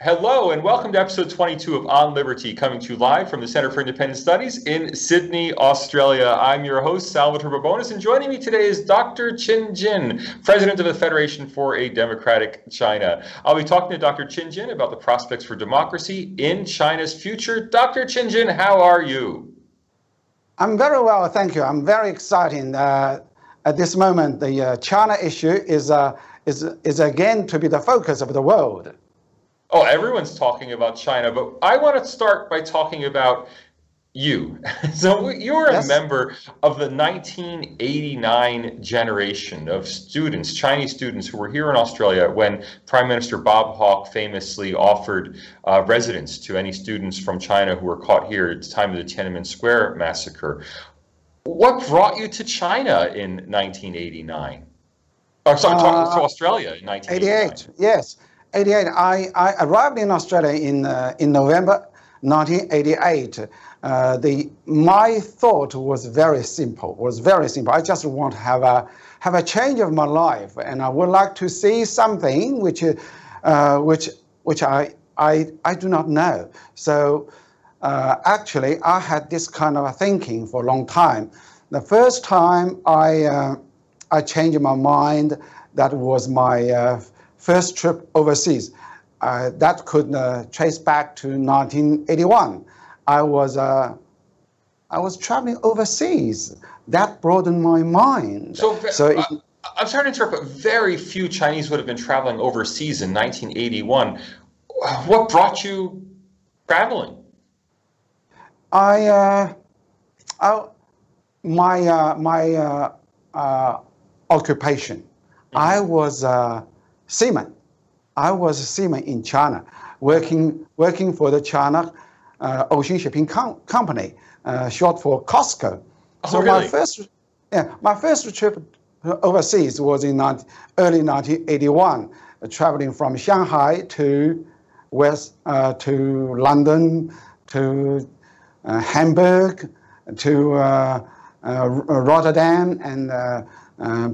Hello and welcome to episode 22 of On Liberty, coming to you live from the Center for Independent Studies in Sydney, Australia. I'm your host, Salvatore Babones, and joining me today is Dr. Chin Jin, President of the Federation for a Democratic China. I'll be talking to Dr. Chin Jin about the prospects for democracy in China's future. Dr. Chin Jin, how are you? I'm very well, thank you. I'm very excited. Uh, at this moment, the uh, China issue is, uh, is, is again to be the focus of the world. Oh, everyone's talking about China, but I want to start by talking about you. so you're yes. a member of the 1989 generation of students, Chinese students who were here in Australia when Prime Minister Bob Hawke famously offered uh, residence to any students from China who were caught here at the time of the Tiananmen Square massacre. What brought you to China in 1989? Oh, sorry, uh, to Australia in 1988. yes. 88, I, I arrived in Australia in, uh, in November 1988. Uh, the, my thought was very simple, was very simple. I just want to have a, have a change of my life, and I would like to see something which, uh, which, which I, I, I do not know. So uh, actually, I had this kind of thinking for a long time. The first time I, uh, I changed my mind, that was my uh, first trip overseas. Uh, that could uh, trace back to 1981. I was, uh, I was traveling overseas. That broadened my mind. So, so it, I'm sorry to interrupt, but very few Chinese would have been traveling overseas in 1981. What brought you traveling? I, uh, I my uh, my uh, uh, occupation. Mm-hmm. I was seaman. I was a seaman in China, working, working for the China uh, Ocean Shipping Com Company, uh, short for COSCO. Oh, so really? my first, yeah, my first trip overseas was in 19, early 1981, uh, traveling from Shanghai to west uh, to London, to uh, Hamburg, to uh, Rotterdam and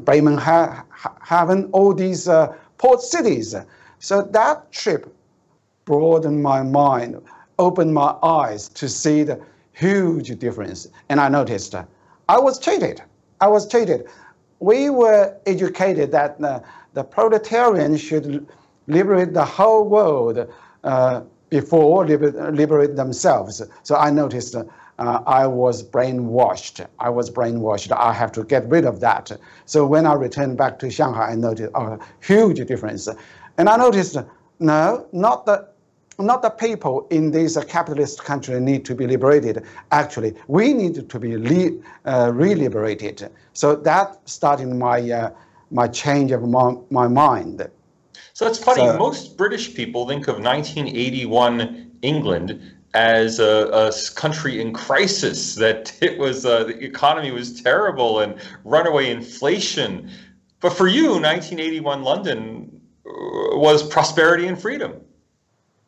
Bremerhaven. All these port cities. So that trip broadened my mind, opened my eyes to see the huge difference. And I noticed uh, I was cheated. I was cheated. We were educated that uh, the proletarian should liberate the whole world uh, before liber liberate themselves. So I noticed uh, I was brainwashed. I was brainwashed. I have to get rid of that. So when I returned back to Shanghai, I noticed a huge difference. And I noticed, no, not the, not the people in this capitalist country need to be liberated. Actually, we need to be re, uh, liberated So that started my, uh, my change of my, my mind. So it's funny, so, most British people think of 1981 England as a, a, country in crisis, that it was uh, the economy was terrible and runaway inflation. But for you, 1981 London uh, was prosperity and freedom.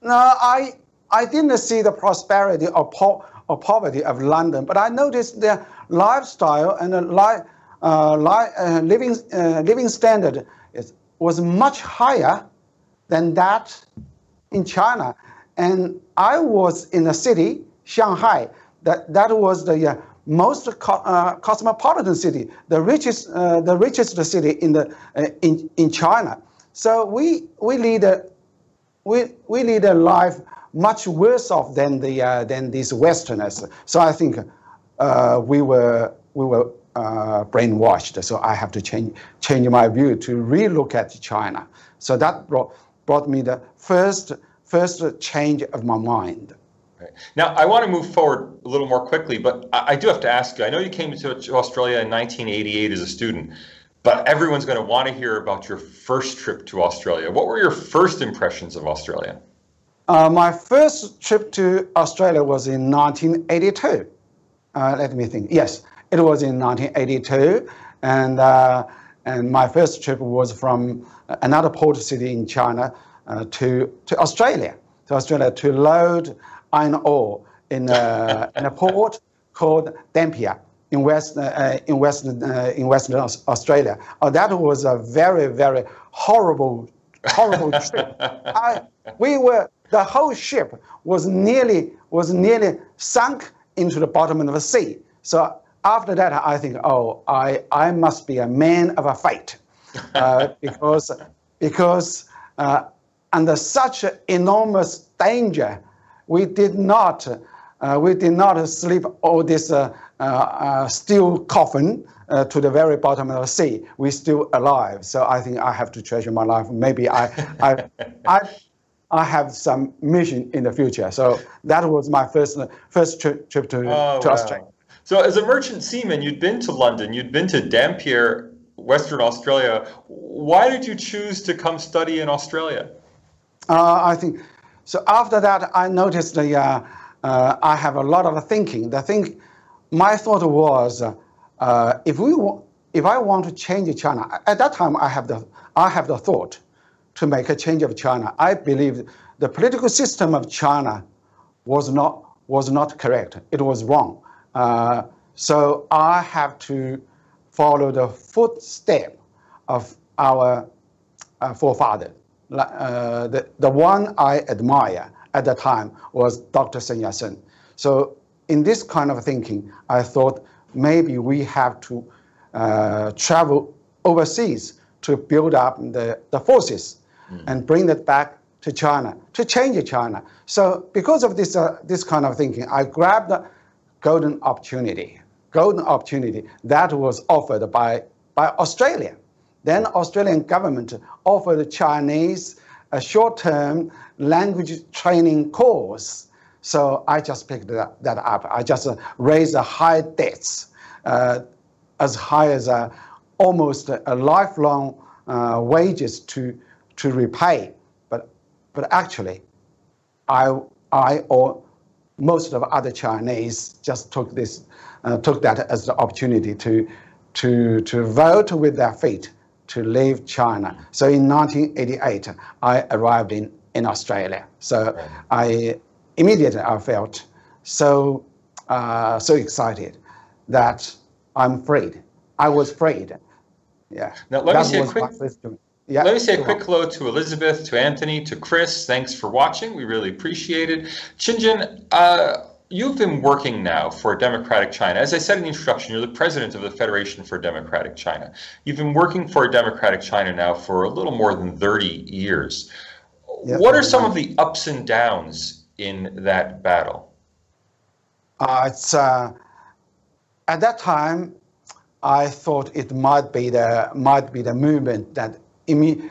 No, I I didn't see the prosperity or, po- or poverty of London, but I noticed the lifestyle and the li- uh, li- uh, living uh, living standard is, was much higher than that in China. And I was in a city, Shanghai, that, that was the uh, most co uh, cosmopolitan city, the richest, uh, the richest city in, the, uh, in, in China. So we, we, lead a, we, we lead a life much worse off than, the, uh, than these Westerners. So I think uh, we were, we were brainwashed. So I have to change, change my view to relook at China. So that brought, brought me the first first change of my mind. Right. Now, I want to move forward a little more quickly, but I, I do have to ask you. I know you came to Australia in 1988 as a student, but everyone's going to want to hear about your first trip to Australia. What were your first impressions of Australia? Uh, my first trip to Australia was in 1982. Uh, let me think. Yes, it was in 1982, and uh, and my first trip was from another port city in China uh, to, to Australia, to Australia to load iron ore in, uh, in a port called Dampier in West uh, in Western uh, in Western Australia. Oh, that was a very very horrible horrible trip. I, we were the whole ship was nearly was nearly sunk into the bottom of the sea. So after that, I think, oh, I, I must be a man of a fate, uh, because because uh, under such enormous danger, we did not uh, we did not sleep all this uh, uh, uh, steel coffin to the very bottom of the sea. We're still alive. So I think I have to treasure my life. Maybe I I I I have some mission in the future. So that was my first first trip, trip to, oh, to wow. Australia. So as a merchant seaman, you'd been to London, you'd been to Dampier, Western Australia. Why did you choose to come study in Australia? Uh, I think so. After that, I noticed the uh, uh, I have a lot of thinking. The think, my thought was, uh, if we if I want to change China, at that time I have the I have the thought to make a change of China. I believe the political system of China was not, was not correct. It was wrong. Uh, so I have to follow the footstep of our uh, forefather. Uh, the, the one I admire at the time was Dr. Sun Yat-sen. So in this kind of thinking, I thought maybe we have to uh, travel overseas to build up the, the forces mm. and bring that back to China, to change China. So because of this, uh, this kind of thinking, I grabbed the golden opportunity, golden opportunity that was offered by, by Australia. Then Australian government offered Chinese a short-term language training course. So I just picked that, that up. I just uh, raised a high debts, uh, as high as uh, almost a lifelong uh, wages to to repay. But, but actually, I, I or most of other Chinese just took this, uh, took that as the opportunity to, to, to vote with their feet to leave China. So in 1988, I arrived in, in Australia. So I immediately I felt so, uh, so excited that I'm freed. I was freed. Yeah. Now let that me say a quick. Yeah, Let me say a quick hello to Elizabeth, to Anthony, to Chris. Thanks for watching. We really appreciate it. Chin Jin, uh, you've been working now for Democratic China. As I said in the introduction, you're the president of the Federation for Democratic China. You've been working for Democratic China now for a little more than 30 years. What are some of the ups and downs in that battle? Uh, it's uh, at that time, I thought it might be the might be the movement that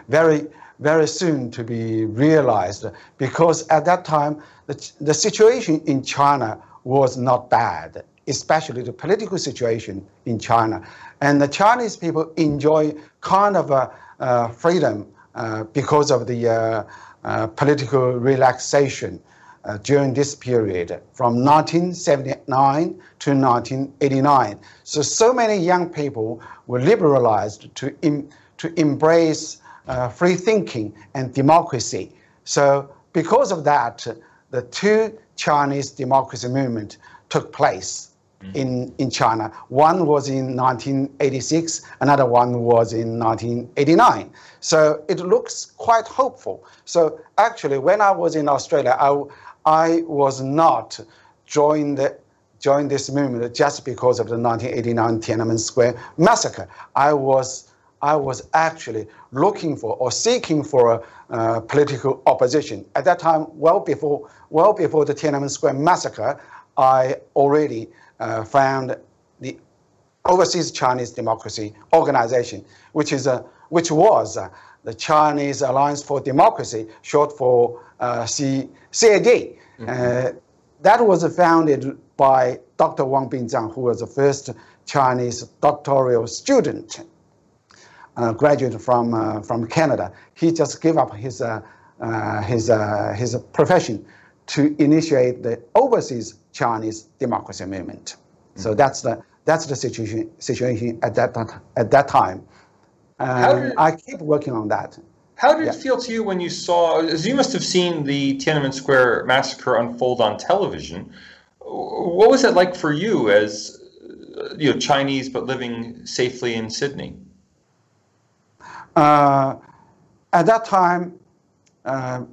very, very soon to be realized because at that time, the, the situation in China was not bad, especially the political situation in China. And the Chinese people enjoy kind of a, uh, freedom uh, because of the uh, uh political relaxation uh, during this period from 1979 to 1989. So, so many young people were liberalized to to embrace uh, free thinking and democracy. So because of that, the two Chinese democracy movement took place mm. in, in China. One was in 1986, another one was in 1989. So it looks quite hopeful. So actually, when I was in Australia, I, I was not joined joined this movement just because of the 1989 Tiananmen Square massacre. I was I was actually looking for or seeking for a uh, political opposition. At that time, well before, well before the Tiananmen Square massacre, I already uh, found the Overseas Chinese Democracy Organization, which, is a, which was uh, the Chinese Alliance for Democracy, short for uh, C, CAD. Mm -hmm. that was founded by Dr. Wang Bingzhang, who was the first Chinese doctoral student uh, graduate from uh, from Canada. He just gave up his uh, his his profession to initiate the overseas Chinese democracy movement. Mm-hmm. So that's the that's the situation situation at that at that time. Did, I keep working on that. How did yeah. it feel to you when you saw, as you must have seen the Tiananmen Square massacre unfold on television? What was it like for you as you know Chinese but living safely in Sydney? Uh, at that time, uh,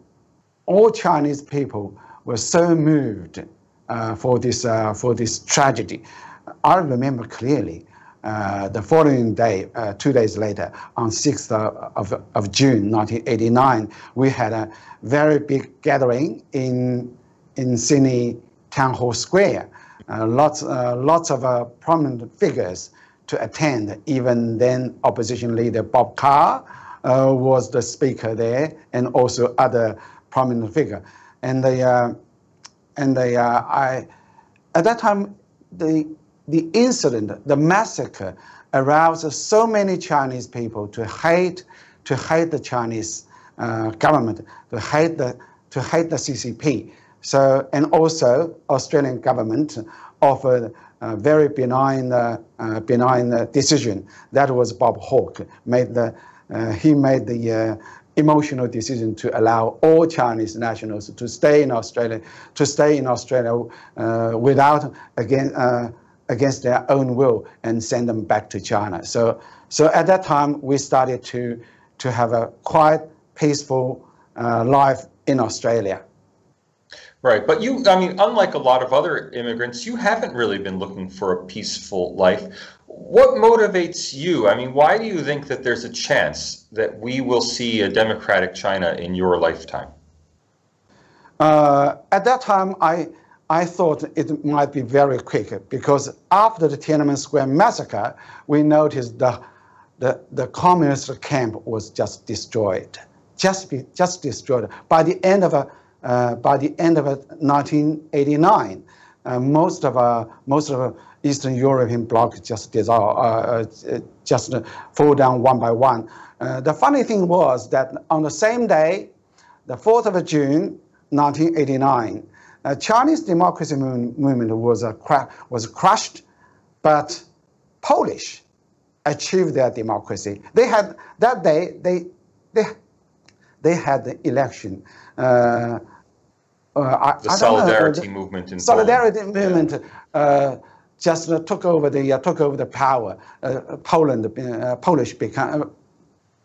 all Chinese people were so moved uh, for this uh, for this tragedy. I remember clearly. Uh, the following day, uh, two days later, on 6th of, of June 1989, we had a very big gathering in, in Sydney Town Hall Square. Lots, lots of prominent figures to attend. Even then, opposition leader Bob Carr uh, was the speaker there, and also other prominent figure. And they, uh, and the uh, I at that time the the incident, the massacre, aroused so many Chinese people to hate to hate the Chinese uh, government, to hate the to hate the CCP. So and also Australian government offered a very benign uh, uh, benign decision. That was Bob Hawke made the uh, he made the uh, emotional decision to allow all Chinese nationals to stay in Australia, to stay in Australia uh, without again against their own will and send them back to China. So, so at that time, we started to, to have a quite peaceful uh, life in Australia. Right, but you, I mean, unlike a lot of other immigrants, you haven't really been looking for a peaceful life. What motivates you? I mean, why do you think that there's a chance that we will see a democratic China in your lifetime? Uh, at that time, I, I thought it might be very quick because after the Tiananmen Square massacre, we noticed the, the, the communist camp was just destroyed, just, be, just destroyed. By the end of, uh, by the end of 1989, uh, most of uh, most of Eastern European bloc just dissolve, uh, uh, just fall down one by one. Uh, the funny thing was that on the same day, the 4th of June, 1989, uh, Chinese democracy movement was, was crushed, but Polish achieved their democracy. They had that day they they they had the election. Uh, uh, I, the I solidarity know, movement in solidarity Poland. movement uh, just took over the uh, took over the power. Uh, Poland, Polish become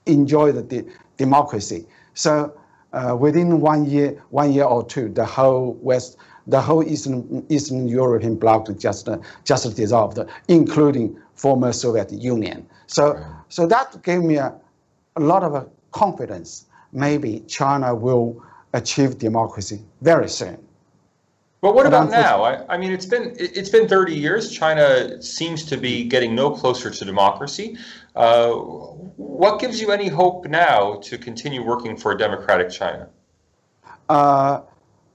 enjoyed the democracy. So uh, within one year, one year or two, the whole West, the whole Eastern Eastern European bloc just uh, just dissolved, including former Soviet Union. So so that gave me a, a lot of uh, confidence. Maybe China will achieve democracy very soon. But what about now? I, I, mean, it's been it's been 30 years. China seems to be getting no closer to democracy. Uh, what gives you any hope now to continue working for a democratic China? Uh,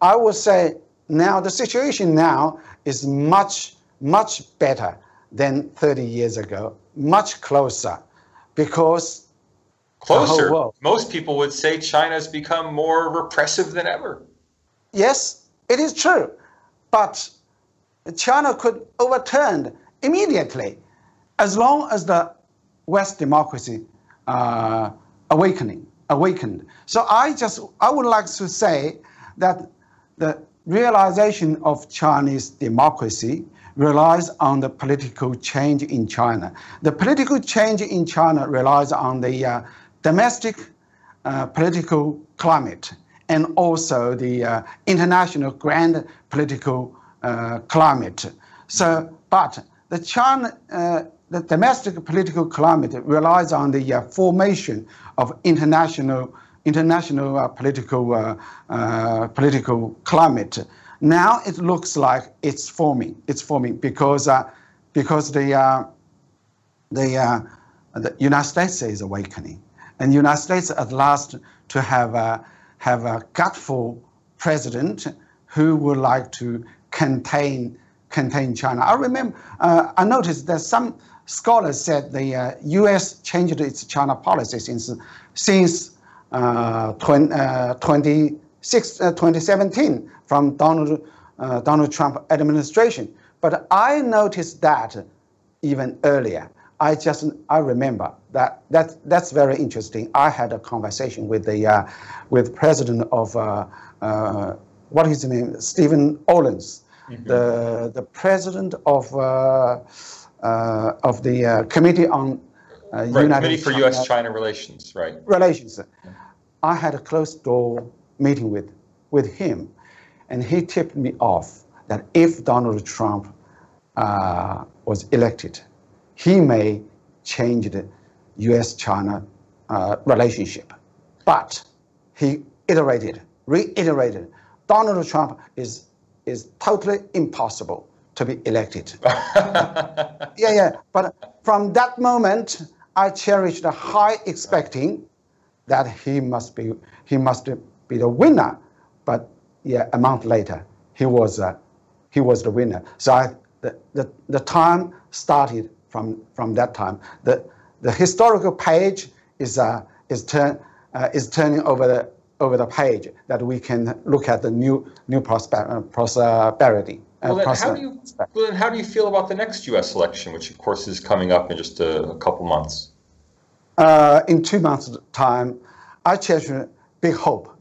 I would say now the situation now is much much better than 30 years ago, much closer, because closer. Most people would say China has become more repressive than ever. Yes, it is true, but China could overturn immediately as long as the West democracy uh, awakening awakened. So I just I would like to say that the realization of Chinese democracy relies on the political change in China. The political change in China relies on the uh, domestic uh, political climate and also the uh, international grand political uh, climate. So, but the China, uh, the domestic political climate relies on the uh, formation of international international uh, political political climate. Now it looks like it's forming. It's forming because because the the the United States is awakening, and the United States at last to have a have a gutful president who would like to contain contain China. I remember uh, I noticed that some scholars said the uh, U.S. changed its China policy since since uh, 20, uh, 26, uh, 2017 from Donald uh, Donald Trump administration. But I noticed that even earlier. I just I remember that that that's very interesting. I had a conversation with the uh, with president of uh, uh, what is his name Stephen Orlins, mm-hmm. the the president of uh, uh, of the uh, committee on right, United Committee for U.S. China relations, right? Relations. I had a closed door meeting with with him, and he tipped me off that if Donald Trump uh, was elected, he may change the U.S.-China uh, relationship. But he iterated, reiterated, Donald Trump is is totally impossible to be elected. yeah, yeah. But from that moment, I cherished a high expecting that he must be he must be the winner. But yeah, a month later, he was uh, he was the winner. So I, the, the the time started from from that time. The the historical page is uh, is turn uh, is turning over the over the page that we can look at the new new prosper, uh, prosperity. Uh, well, then how do you well, then how do you feel about the next U.S. election, which of course is coming up in just a, a couple months? Uh, in two months' time, I cherish big hope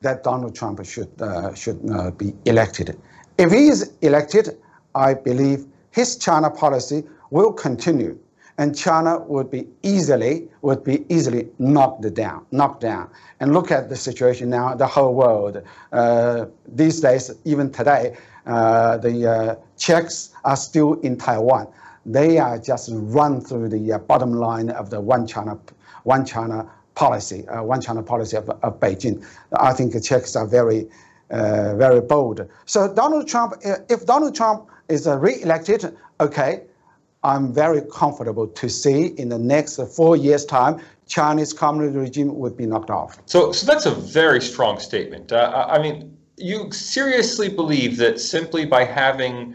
that Donald Trump should uh, should uh, be elected. If he is elected, I believe his China policy will continue and China would be easily would be easily knocked down, knocked down. And look at the situation now. The whole world uh, these days, even today, uh, the uh, are still in Taiwan. They are just run through the uh, bottom line of the one China, one China policy, uh, one China policy of, of Beijing. I think the Czechs are very, uh, very bold. So Donald Trump, if Donald Trump is re-elected, okay I'm very comfortable to see in the next four years' time, Chinese communist regime would be knocked off. So, so that's a very strong statement. Uh, I mean, you seriously believe that simply by having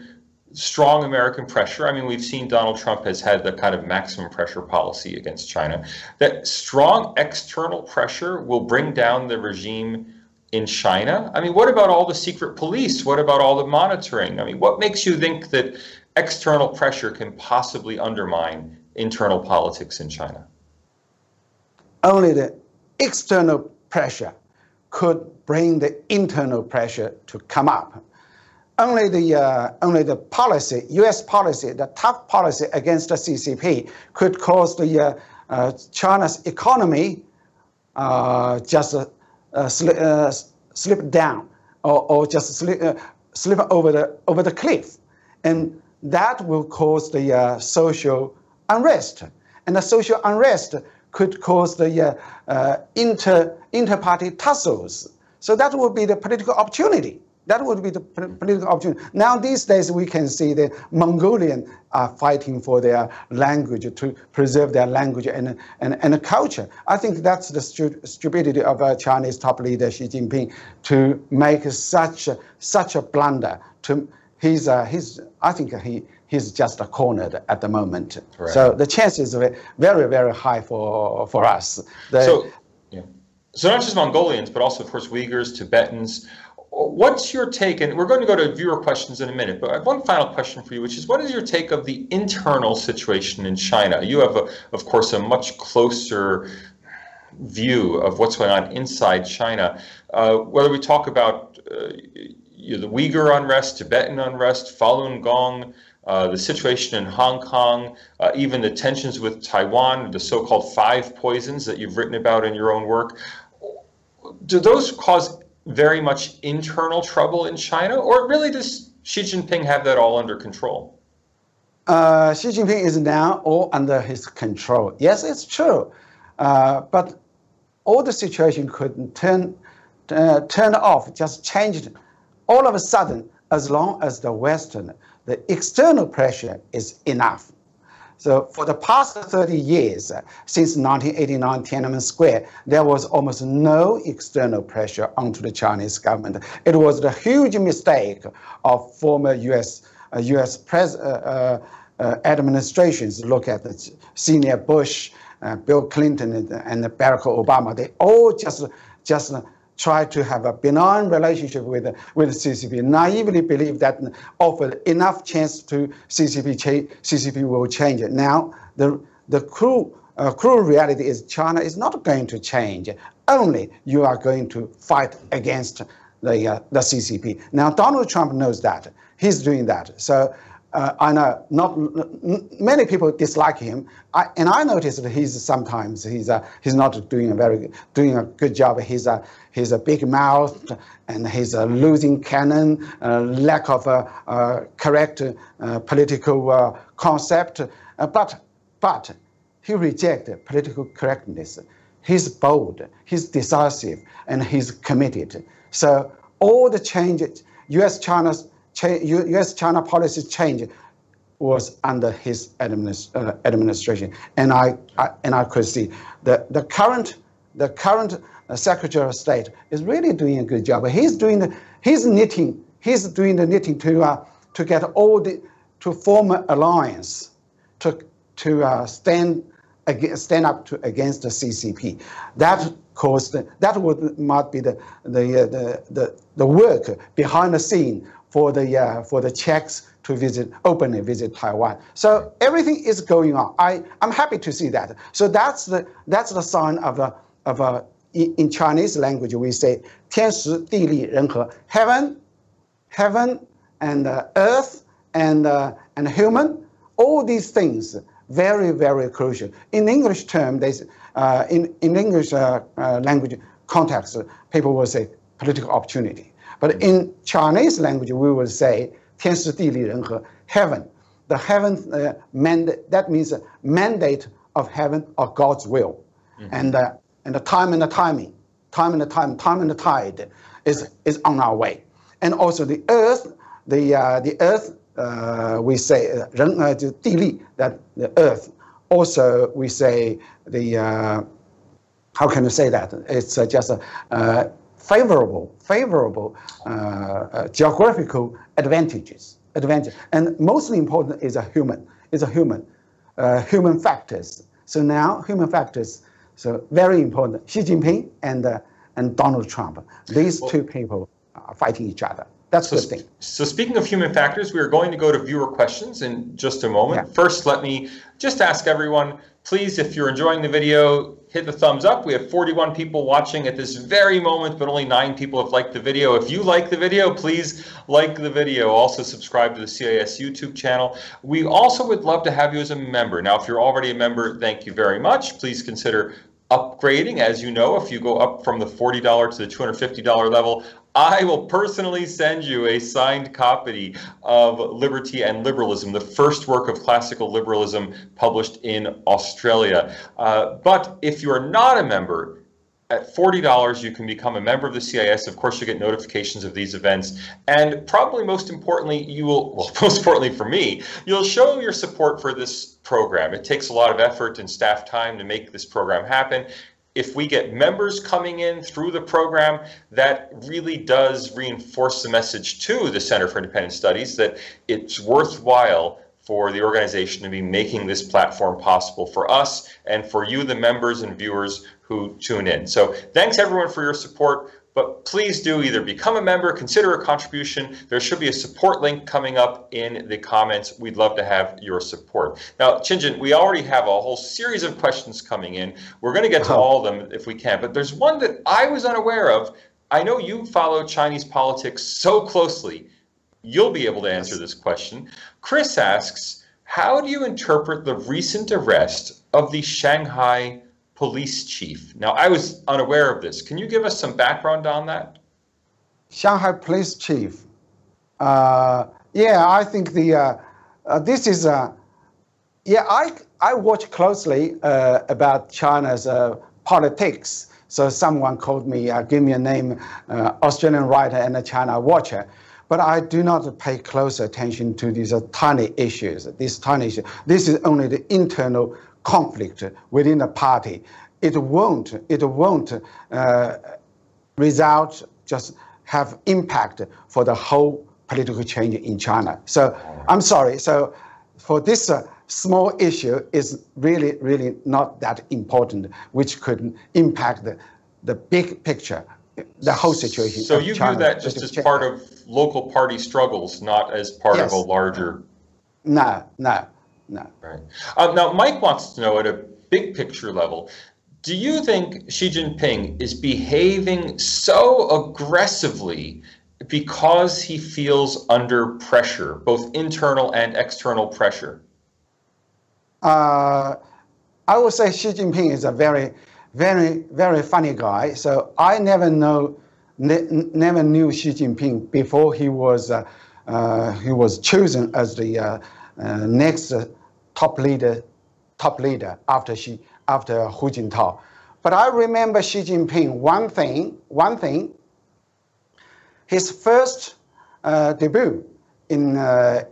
strong American pressure, I mean, we've seen Donald Trump has had the kind of maximum pressure policy against China, that strong external pressure will bring down the regime in China? I mean, what about all the secret police? What about all the monitoring? I mean, what makes you think that external pressure can possibly undermine internal politics in China? Only the external pressure could bring the internal pressure to come up. Only the, uh, only the policy, US policy, the tough policy against the CCP could cause the, uh, uh, China's economy uh, just uh, sli uh, slip down or, or just slip, slip over, the, over the cliff. And that will cause the uh, social unrest. And the social unrest could cause the uh, uh, inter, inter-party tussles. So that would be the political opportunity. That would be the political opportunity. Now, these days, we can see the Mongolian are fighting for their language, to preserve their language and, and, and culture. I think that's the stu stupidity of a Chinese top leader, Xi Jinping, to make such, such a blunder, to he's, uh, he's I think he, he's just cornered at the moment. Right. So the chances are very, very high for, for us. The, so, yeah. so not just Mongolians, but also, of course, Uyghurs, Tibetans. What's your take, and we're going to go to viewer questions in a minute, but I have one final question for you, which is what is your take of the internal situation in China? You have, a, of course, a much closer view of what's going on inside China. Uh, whether we talk about uh, you know, the Uyghur unrest, Tibetan unrest, Falun Gong, uh, the situation in Hong Kong, uh, even the tensions with Taiwan, the so-called five poisons that you've written about in your own work. Do those cause very much internal trouble in China, or really does Xi Jinping have that all under control? Uh, Xi Jinping is now all under his control. Yes, it's true, uh, but all the situation could turn uh, turn off, just changed all of a sudden, as long as the Western, the external pressure is enough. So for the past 30 years, uh, since 1989 Tiananmen Square, there was almost no external pressure onto the Chinese government. It was the huge mistake of former U.S. Uh, U.S. Pres, uh, uh, uh, administrations. Look at the senior Bush, uh, Bill Clinton, and, and Barack Obama. They all just just try to have a benign relationship with, with CCP, naively believe that offer enough chance to CCP, CCP will change it. Now, the, the cruel, uh, cruel reality is China is not going to change. Only you are going to fight against the, uh, the CCP. Now, Donald Trump knows that. He's doing that. So uh, I know not many people dislike him, I, and I noticed that he's sometimes he's uh, he's not doing a very doing a good job. He's a he's a big mouth and he's a losing cannon, uh, lack of a uh, uh, correct uh, political concept. but but he rejects political correctness. He's bold, he's decisive, and he's committed. So all the changes, U.S.-China's U.S.-China policy change was under his administ uh, administration, and I, I, and I could see the the current the current uh, Secretary of State is really doing a good job. He's doing the, he's knitting he's doing the knitting to uh, to get all the to form an alliance to to uh, stand against, stand up to, against the CCP. That caused that would might be the the, uh, the the the work behind the scene for the uh, for the Czechs to visit openly visit Taiwan. So everything is going on. I I'm happy to see that. So that's the that's the sign of a of a in, in Chinese language we say 天时地利人和 heaven heaven and uh, earth and uh, and human all these things very very crucial. In English term, they uh, in in English uh, uh, language context, people will say political opportunity. But in Chinese language, we will say 天时地利人和 heaven. The heaven uh, mandate, that means mandate of heaven or God's will. Mm-hmm. And, uh, and the time and the timing, time and the time, time and the tide is, is on our way. And also the earth, the, uh, the earth, uh, we say, 人, uh, 地利, that the earth. Also, we say the, uh, how can you say that? It's uh, just a favorable, favorable uh, uh, geographical advantages. Advantage, and most important is a human, is a human, uh, human factors. So now human factors, so very important. Xi Jinping and uh, and Donald Trump, these two people are fighting each other. That's so, thing. So speaking of human factors, we are going to go to viewer questions in just a moment. Yeah. First, let me just ask everyone, please, if you're enjoying the video, hit the thumbs up. We have 41 people watching at this very moment, but only nine people have liked the video. If you like the video, please like the video. Also subscribe to the CIS YouTube channel. We also would love to have you as a member. Now, if you're already a member, thank you very much. Please consider upgrading. As you know, if you go up from the $40 to the $250 level, I will personally send you a signed copy of Liberty and Liberalism, the first work of classical liberalism published in Australia. Uh, but if you are not a member, at $40, you can become a member of the CIS. Of course, you get notifications of these events. And probably most importantly, you will, well, most importantly for me, you'll show your support for this program. It takes a lot of effort and staff time to make this program happen if we get members coming in through the program, that really does reinforce the message to the Center for Independent Studies that it's worthwhile for the organization to be making this platform possible for us and for you, the members and viewers who tune in. So thanks everyone for your support. But please do either become a member, consider a contribution. There should be a support link coming up in the comments. We'd love to have your support. Now, Chin Jin, we already have a whole series of questions coming in. We're going to get to uh-huh. all of them if we can, but there's one that I was unaware of. I know you follow Chinese politics so closely. You'll be able to answer this question. Chris asks, how do you interpret the recent arrest of the Shanghai police chief. Now, I was unaware of this. Can you give us some background on that? Shanghai police chief. Uh, yeah, I think the uh, uh, this is uh, yeah. I I watch closely uh, about China's uh, politics. So someone called me, give me a name, Australian writer and a China watcher. But I do not pay close attention to these tiny issues. These tiny issues. This is only the internal conflict within the party. It won't, it won't uh, result, just have impact for the whole political change in China. So I'm sorry. So for this uh, small issue is really, really not that important, which could impact the, the big picture, the whole situation. So you China view that just as part of local party struggles, not as part yes. of a larger. No, no. No. Right. Uh, now, Mike wants to know at a big picture level do you think Xi Jinping is behaving so aggressively because he feels under pressure, both internal and external pressure? Uh, I would say Xi Jinping is a very, very, very funny guy. So I never know, ne never knew Xi Jinping before he was uh, uh, he was chosen as the uh, uh, next top leader, top leader after Xi after Hu Jintao. But I remember Xi Jinping one thing, one thing. His first uh, debut in uh,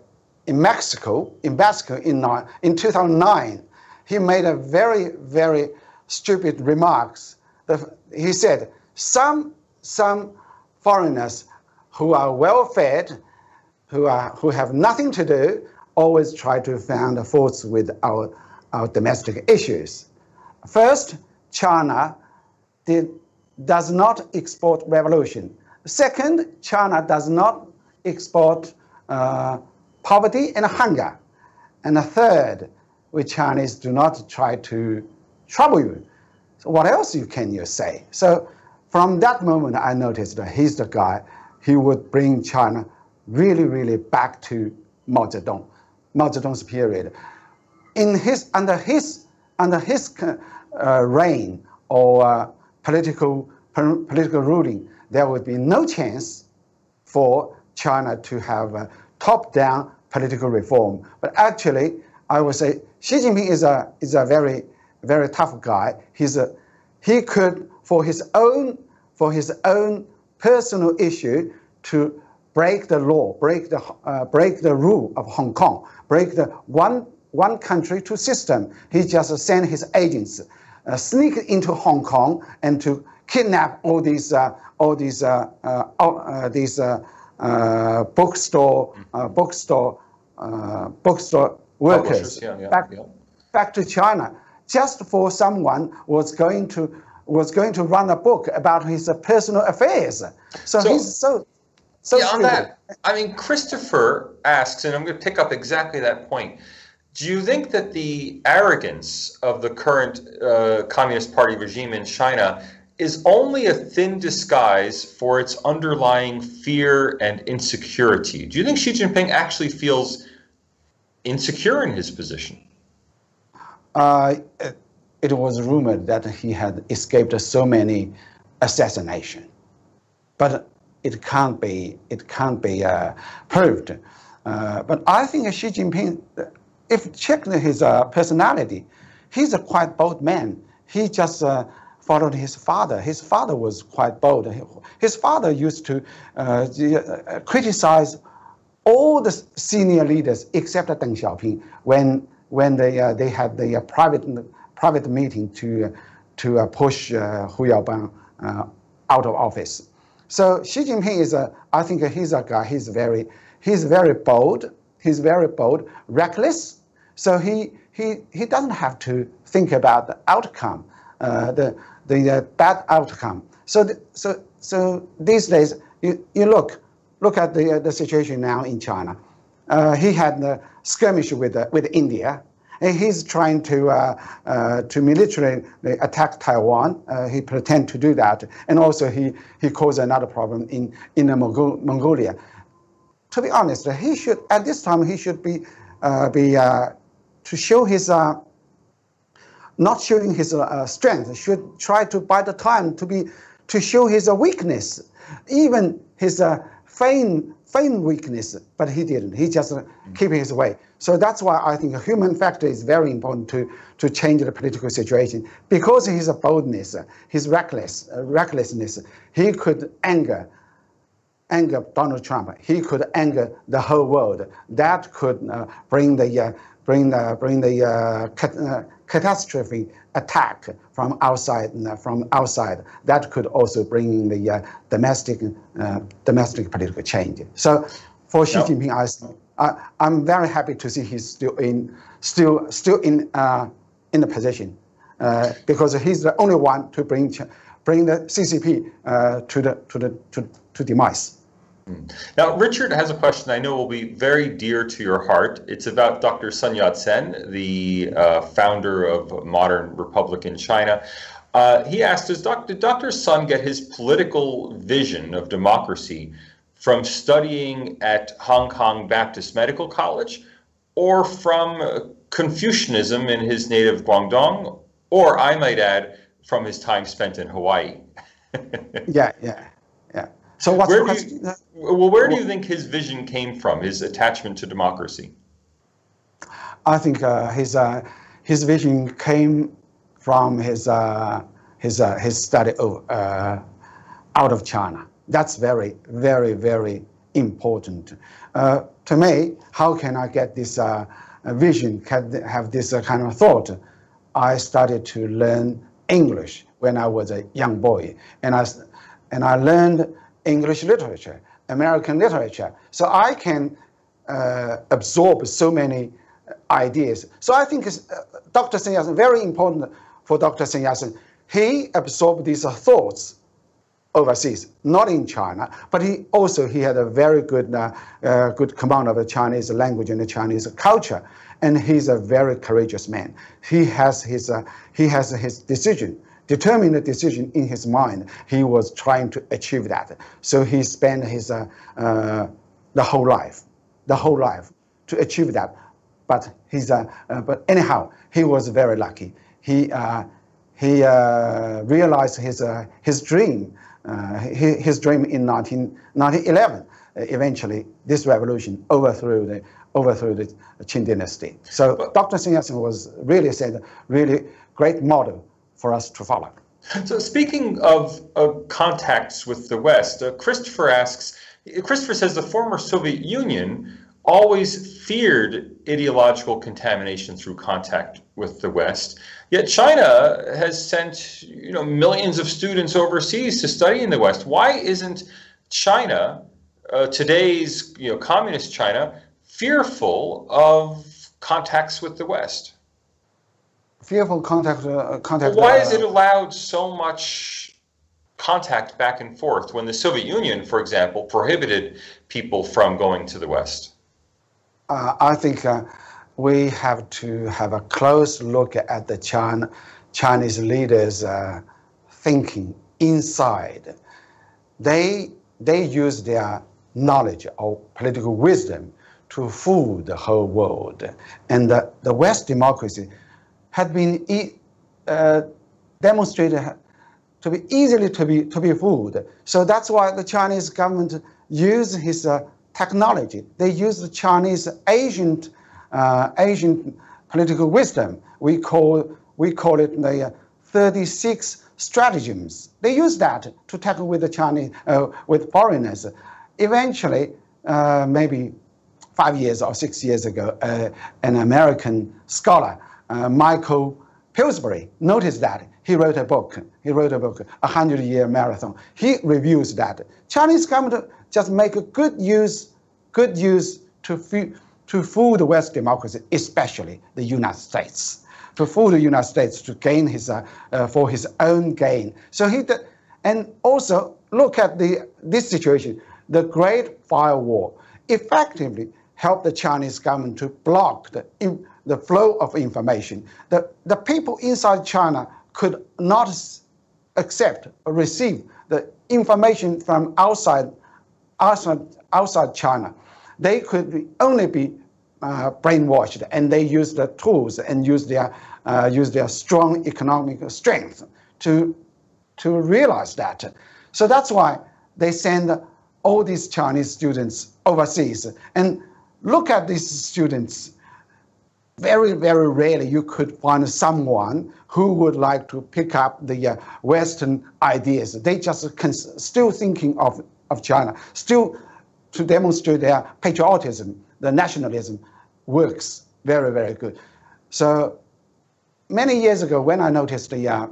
in Mexico, in Mexico in, uh, in 2009, he made a very, very stupid remarks. He said, some, some foreigners who are well fed, who, are, who have nothing to do, always try to find faults with our, our domestic issues. First, China did, does not export revolution. Second, China does not export uh, poverty and hunger. And third, we Chinese do not try to trouble you. So what else you can you say? So from that moment, I noticed that he's the guy. He would bring China really, really back to Mao Zedong, Mao Zedong's period. In his under his under his uh, reign or uh, political political ruling, there would be no chance for China to have a top-down political reform. But actually, I would say Xi Jinping is a is a very very tough guy. He's a he could for his own for his own personal issue to break the law, break the uh, break the rule of Hong Kong, break the one one country two system. He just sent his agents uh, sneak into Hong Kong and to kidnap all these uh, all these uh, uh, uh, these bookstore bookstore bookstore workers yeah, yeah, back, yeah. back to China just for someone was going to was going to run a book about his personal affairs. So, so he's so so. Yeah, on that, I mean, Christopher asks, and I'm going to pick up exactly that point. Do you think that the arrogance of the current uh, Communist Party regime in China is only a thin disguise for its underlying fear and insecurity? Do you think Xi Jinping actually feels insecure in his position? Uh, it was rumored that he had escaped so many assassination, but it can't be it can't be uh, proved. Uh, but I think Xi Jinping, if check his uh, personality, he's a quite bold man. He just uh, followed his father. His father was quite bold. His father used to uh, criticize all the senior leaders except Deng Xiaoping when when they uh, they had the uh, private private meeting to to uh, push uh, Hu Yaobang uh, out of office. So Xi Jinping is a I think he's a guy. He's very he's very bold. He's very bold, reckless. So he he he doesn't have to think about the outcome, uh, the the bad outcome. So the, so so these days you you look look at the, uh, the situation now in China. Uh, he had a skirmish with, uh, with India. And he's trying to, uh, uh, to militarily attack Taiwan. Uh, he pretend to do that. And also he, he caused another problem in, in Mongol Mongolia. To be honest, he should, at this time, he should be, be to show his, not showing his strength, should try to, buy the time, to be, to show his weakness. Even his feign, feign weakness, but he didn't. He just keeping his way. So that's why I think a human factor is very important to, to change the political situation. Because his boldness, his reckless, uh, recklessness, he could anger anger Donald Trump. He could anger the whole world. That could uh, bring the uh, bring the bring the uh, cat, uh, catastrophe attack from outside from outside that could also bring the uh, domestic uh, domestic political change. So for Xi Jinping, I, I am very happy to see he's still in still still in uh, in the position uh, because he's the only one to bring bring the CCP uh, to the to the to, to demise. Now, Richard has a question I know will be very dear to your heart. It's about Dr. Sun Yat-sen, the uh, founder of modern republic in China. Uh, he asked, does Dr. Dr. Sun get his political vision of democracy from studying at Hong Kong Baptist Medical College or from Confucianism in his native Guangdong, or I might add, from his time spent in Hawaii. yeah, yeah, yeah. So what's where the question? You, well, where do you think his vision came from, his attachment to democracy? I think uh, his, uh, his vision came from his, uh, his, uh, his study of, uh, out of China. That's very, very, very important. Uh, to me, how can I get this vision, can have this kind of thought? I started to learn English when I was a young boy, and I, and I learned English literature, American literature, so I can uh, absorb so many ideas. So I think uh, Dr. Sun Yat-sen, very important for Dr. Sun Yat-sen, he absorbed these thoughts overseas, not in China, but he also he had a very good uh, uh, good command of the Chinese language and the Chinese culture, and he's a very courageous man. He has his uh, he has his decision, determined decision in his mind. He was trying to achieve that, so he spent his uh, uh, the whole life, the whole life to achieve that. But he's uh, but anyhow, he was very lucky. He he realized his his dream uh, his, dream in 19, 1911. Uh, eventually, this revolution overthrew the overthrew the Qing dynasty. So Dr. Sun Yat-sen was really said really great model for us to follow. So speaking of, of contacts with the West, uh, Christopher asks, Christopher says the former Soviet Union always feared ideological contamination through contact with the West. Yet China has sent you know millions of students overseas to study in the West. Why isn't China, uh, today's you know communist China, fearful of contacts with the West? Fearful contact. Uh, contact. Why uh, is it allowed so much contact back and forth when the Soviet Union, for example, prohibited people from going to the West? Uh, I think uh, we have to have a close look at the China, Chinese leaders' uh, thinking inside. They, they use their knowledge or political wisdom to fool the whole world. And the, the West democracy had been e uh, demonstrated to be easily to be, to be fooled. So that's why the Chinese government used his uh, technology. They used the Chinese ancient, uh, ancient political wisdom. We call, we call it the uh, 36 stratagems. They use that to tackle with the Chinese, uh, with foreigners. Eventually, uh, maybe five years or six years ago, uh, an American scholar, uh, Michael Pillsbury, noticed that. He wrote a book. He wrote a book, A Hundred Year Marathon. He reviews that. Chinese government just make a good use, good use to, to fool the West democracy, especially the United States, to fool the United States to gain his, uh, uh, for his own gain. So he, and also look at the, this situation, the Great Firewall effectively helped the Chinese government to block the, in, the flow of information. The, the people inside China could not accept or receive the information from outside outside, outside China, they could only be uh, brainwashed and they use the tools and use their, uh, use their strong economic strength to, to realize that. So that's why they send all these Chinese students overseas. And look at these students. Very, very rarely you could find someone who would like to pick up the uh, Western ideas. They just still thinking of of China, still to demonstrate their patriotism, the nationalism works very, very good. So many years ago, when I noticed the uh,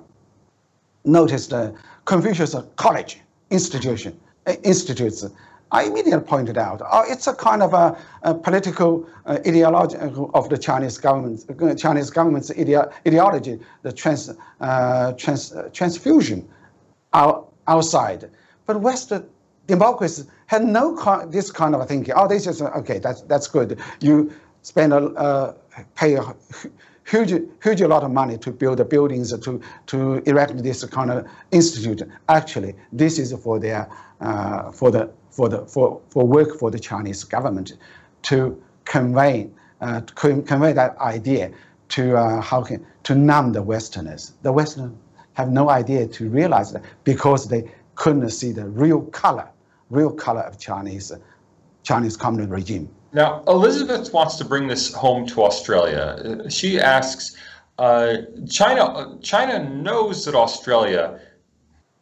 noticed the Confucius College institution uh, institutes, I immediately pointed out, oh, it's a kind of a, a political uh, ideology of the Chinese government, uh, Chinese government's ideo ideology, the trans, uh, trans, uh, transfusion out, outside. But Western democracies had no kind, this kind of thinking. Oh, this is okay. That's that's good. You spend a uh, pay a huge huge lot of money to build the buildings to to erect this kind of institute. Actually, this is for their uh, for the for the for, for work for the Chinese government to convey uh, to convey that idea to uh, how can to numb the Westerners. The Westerners have no idea to realize that because they couldn't see the real color, real color of Chinese Chinese communist regime. Now, Elizabeth wants to bring this home to Australia. She asks, uh, China China knows that Australia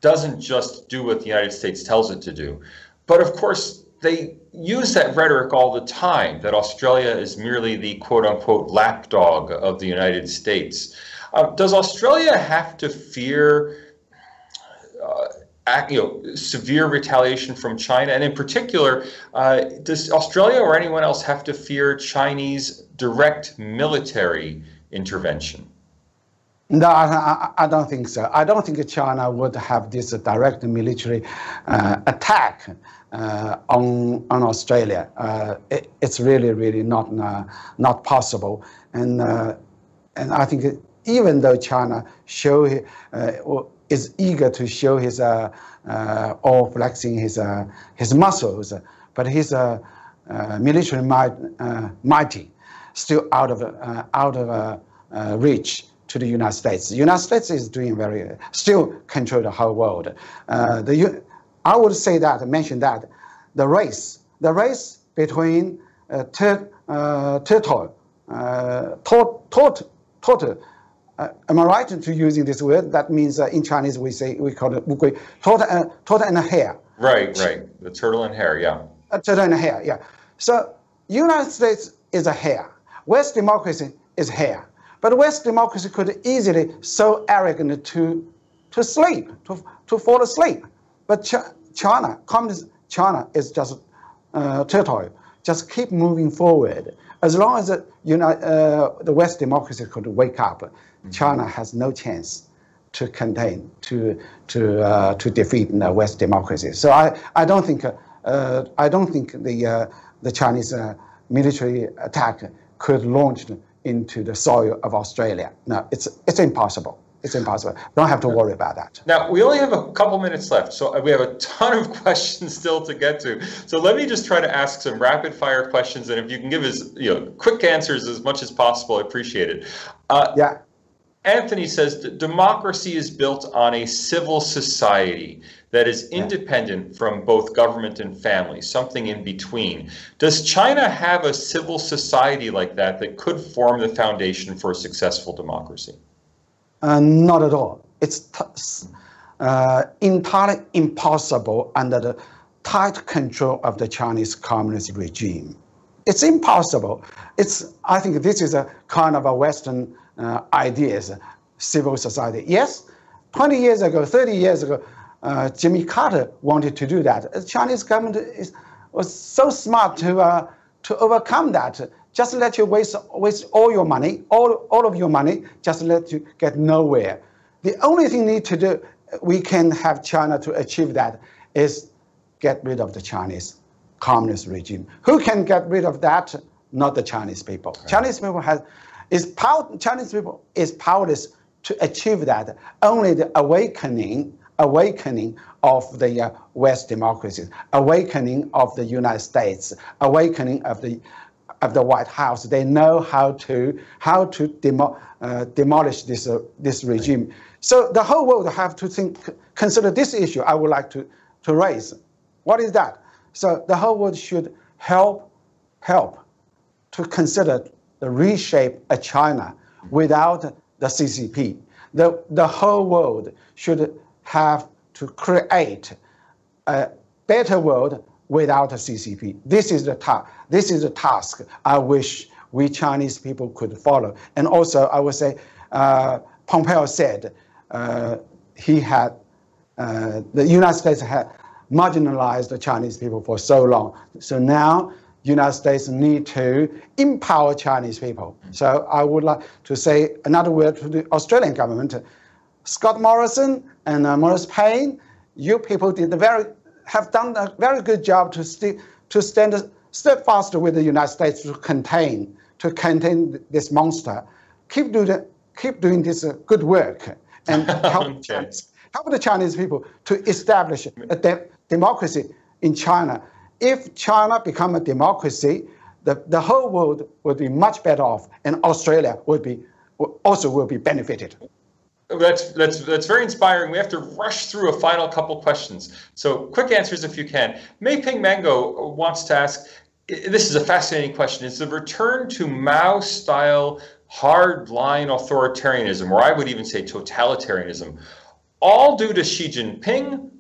doesn't just do what the United States tells it to do, but of course they use that rhetoric all the time that Australia is merely the quote unquote lapdog of the United States. Uh, does Australia have to fear uh, you know, severe retaliation from China? And in particular, uh, does Australia or anyone else have to fear Chinese direct military intervention? No, I, I, don't think so. I don't think China would have this direct military uh, attack uh, on on Australia. Uh, it, it's really, really not uh, not possible. And uh, and I think even though China show uh, is eager to show his or flexing his his muscles, but his military might mighty still out of out of reach to the United States. The United States is doing very, still control the whole world. Uh, the, I would say that, mention that, the race, the race between uh, ter, uh, turtle, uh, tot, tot, tot, uh, am I right to using this word? That means uh, in Chinese we say, we call it turtle, uh, turtle and hare. Right, right. The turtle and hare, yeah. A turtle and hare, yeah. So United States is a hare. West democracy is hare. But West democracy could easily so arrogant to, to sleep, to, to fall asleep. But Ch China, communist China is just uh, territory, just keep moving forward. As long as you know, uh, the West democracy could wake up, mm -hmm. China has no chance to contain, to, to, uh, to defeat the West democracy. So I, I don't think, uh, I don't think the, uh, the Chinese uh, military attack could launch into the soil of Australia. No, it's, it's impossible. It's impossible. Don't have to worry about that. Now, we only have a couple minutes left, so we have a ton of questions still to get to. So let me just try to ask some rapid fire questions, and if you can give us you know, quick answers as much as possible, I appreciate it. Uh, yeah. Anthony says that democracy is built on a civil society that is independent from both government and family, something in between. Does China have a civil society like that that could form the foundation for a successful democracy? Uh, not at all. It's uh, entirely impossible under the tight control of the Chinese communist regime. It's impossible. It's, I think this is a kind of a Western uh, ideas, civil society. Yes, 20 years ago, 30 years ago, uh, Jimmy Carter wanted to do that. The Chinese government is, was so smart to, uh, to overcome that. Just let you waste, waste all your money, all, all of your money, just let you get nowhere. The only thing need to do, we can have China to achieve that is get rid of the Chinese communist regime. Who can get rid of that? Not the Chinese people. Right. Chinese people have is power, Chinese people is powerless to achieve that. Only the awakening, awakening of the uh, West democracies, awakening of the United States, awakening of the of the White House. They know how to how to demo, uh, demolish this uh, this regime. So the whole world have to think, consider this issue. I would like to to raise. What is that? So the whole world should help help to consider the reshape of China without the CCP. The, the whole world should have to create a better world without a CCP. This is the task. This is the task I wish we Chinese people could follow. And also, I would say, uh, Pompeo said uh, he had uh, the United States had marginalized the Chinese people for so long. So now United States need to empower Chinese people. So I would like to say another word to the Australian government. Scott Morrison and uh, Marise Payne, you people did very have done a very good job to st to stand steadfast with the United States to contain to contain this monster. Keep doing keep doing this uh, good work and help, okay. help the Chinese people to establish a de democracy in China. If China become a democracy, the, the whole world would be much better off, and Australia would be also will be benefited. That's that's that's very inspiring. We have to rush through a final couple questions. So quick answers if you can. Mei Ping Mango wants to ask. This is a fascinating question. Is the return to Mao style hard-line authoritarianism, or I would even say totalitarianism, all due to Xi Jinping,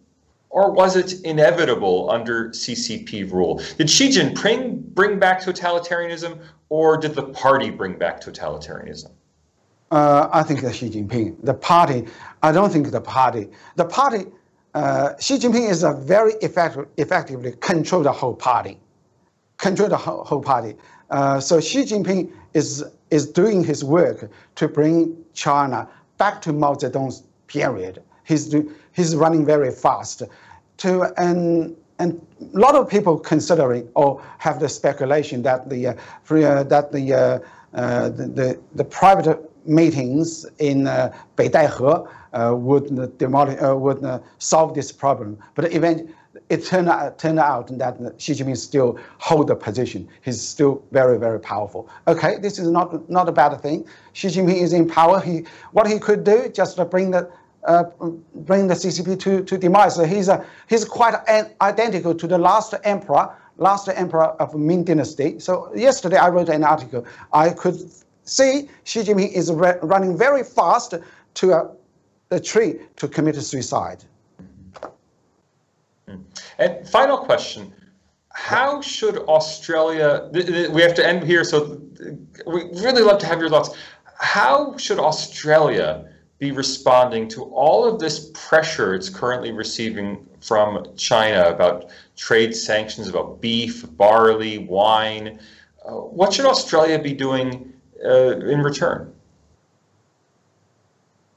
or was it inevitable under CCP rule? Did Xi Jinping bring back totalitarianism, or did the party bring back totalitarianism? Uh, I think Xi Jinping. The party, I don't think the party. The party, uh, Xi Jinping is a very effective, effectively control the whole party, control the whole, whole party. Uh, so Xi Jinping is is doing his work to bring China back to Mao Zedong's period. He's do, he's running very fast. To and and a lot of people considering or have the speculation that the uh, uh, that the, uh, uh, the, the the private meetings in uh, Beidaihe uh, would demolish uh, would uh, solve this problem, but eventually it turned out, turned out that Xi Jinping still hold the position. He's still very, very powerful. Okay, this is not not a bad thing. Xi Jinping is in power. He what he could do just to bring the uh, bring the CCP to, to demise. So he's, a, he's quite identical to the last emperor, last emperor of Ming Dynasty. So yesterday I wrote an article. I could see Xi Jinping is running very fast to uh, a, a tree to commit suicide. Hmm. And final question. How should Australia, we have to end here, so uh, we really love to have your thoughts. How should Australia be responding to all of this pressure it's currently receiving from China about trade sanctions, about beef, barley, wine? Uh, what should Australia be doing uh, in return?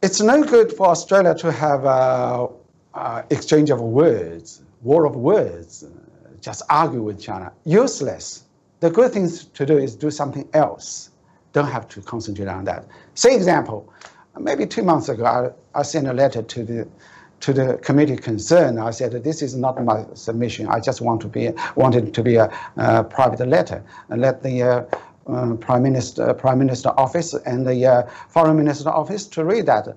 It's no good for Australia to have an exchange of words war of words, just argue with China. Useless. The good thing to do is do something else. Don't have to concentrate on that. Say example, maybe two months ago, I, I sent a letter to the to the committee concerned. I said this is not my submission. I just want to be wanted to be a, a private letter and let the uh, uh, prime minister prime minister office and the uh, foreign minister office to read that.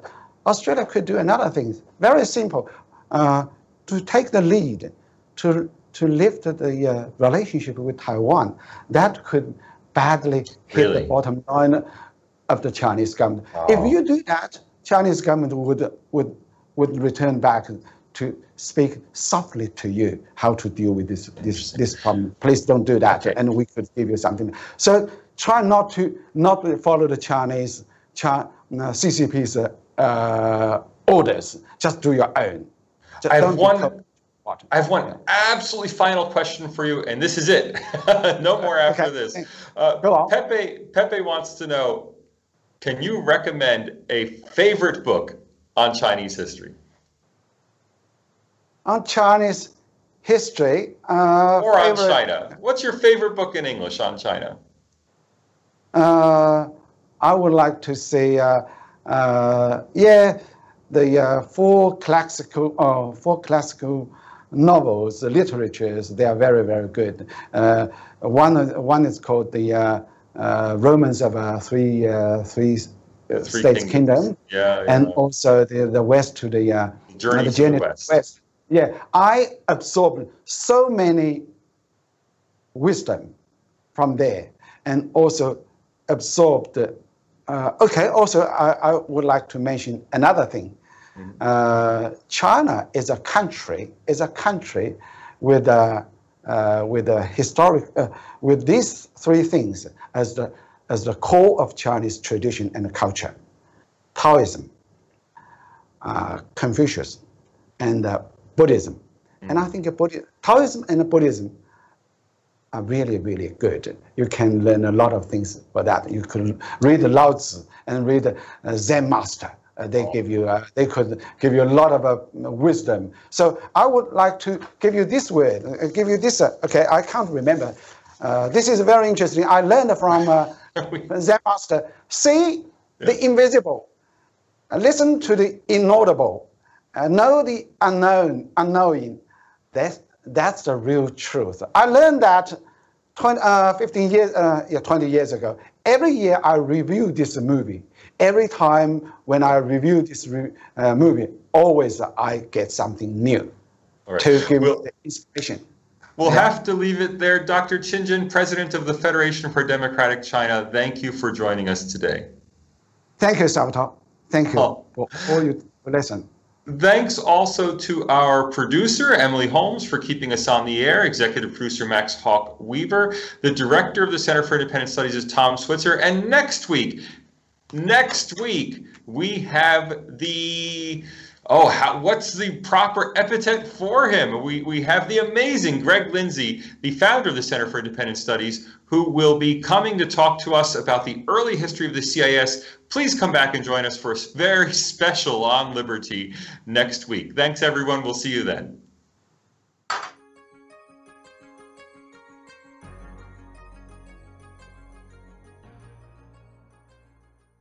Australia could do another thing. Very simple. Uh, to take the lead to, to lift the uh, relationship with Taiwan, that could badly hit really? the bottom line of the Chinese government. If you do that, Chinese government would, would, would return back to speak softly to you how to deal with this, this, this problem. Please don't do that, okay. and we could give you something. So try not to not follow the Chinese China, uh, CCP's uh, orders. Just do your own. I have one. I have one absolutely final question for you, and this is it. no more after okay. this. Uh, Pepe Pepe wants to know: Can you recommend a favorite book on Chinese history? On Chinese history, uh, or favorite, on China. What's your favorite book in English on China? Uh, I would like to say, uh, uh yeah the uh, four classical uh, four classical novels, the literatures, they are very, very good. Uh, one, one is called the uh, uh, Romans of uh, Three, three, three States Kingdom, yeah, yeah, and also the, the West to the, Journey, the journey to the West. West. Yeah, I absorbed so many wisdom from there, and also absorbed. Uh, okay, also I, I, would like to mention another thing. Mm-hmm. Uh, China is a country is a country with a uh, with a historic uh, with these three things as the as the core of Chinese tradition and culture: Taoism, uh, Confucius, and uh, Buddhism. Mm-hmm. And I think Buddhism, Taoism and Buddhism are really, really good. You can learn a lot of things for that. You can read Lao Tzu and read uh, Zen Master uh, they give you, uh, they could give you a lot of uh, wisdom. So I would like to give you this word, uh, give you this. Uh, okay, I can't remember. Uh, this is very interesting. I learned from Zen Master. See yeah. the invisible, listen to the inaudible, know the unknown, unknowing. That that's the real truth. I learned that 20, uh, 15 years, uh, yeah, 20 years ago. Every year I review this movie. Every time when I review this re uh, movie, always I get something new right. to give we'll, me inspiration. We'll yeah. have to leave it there. Dr. Chin President of the Federation for Democratic China, thank you for joining us today. Thank you, Salvatore. Thank you oh. for all you listen. Thanks also to our producer, Emily Holmes, for keeping us on the air, executive producer Max Hawk Weaver. The director of the Center for Independent Studies is Tom Switzer. And next week, next week, we have the oh, how, what's the proper epithet for him? We, we have the amazing Greg Lindsay, the founder of the Center for Independent Studies, who will be coming to talk to us about the early history of the CIS. Please come back and join us for a very special on liberty next week. Thanks, everyone. We'll see you then.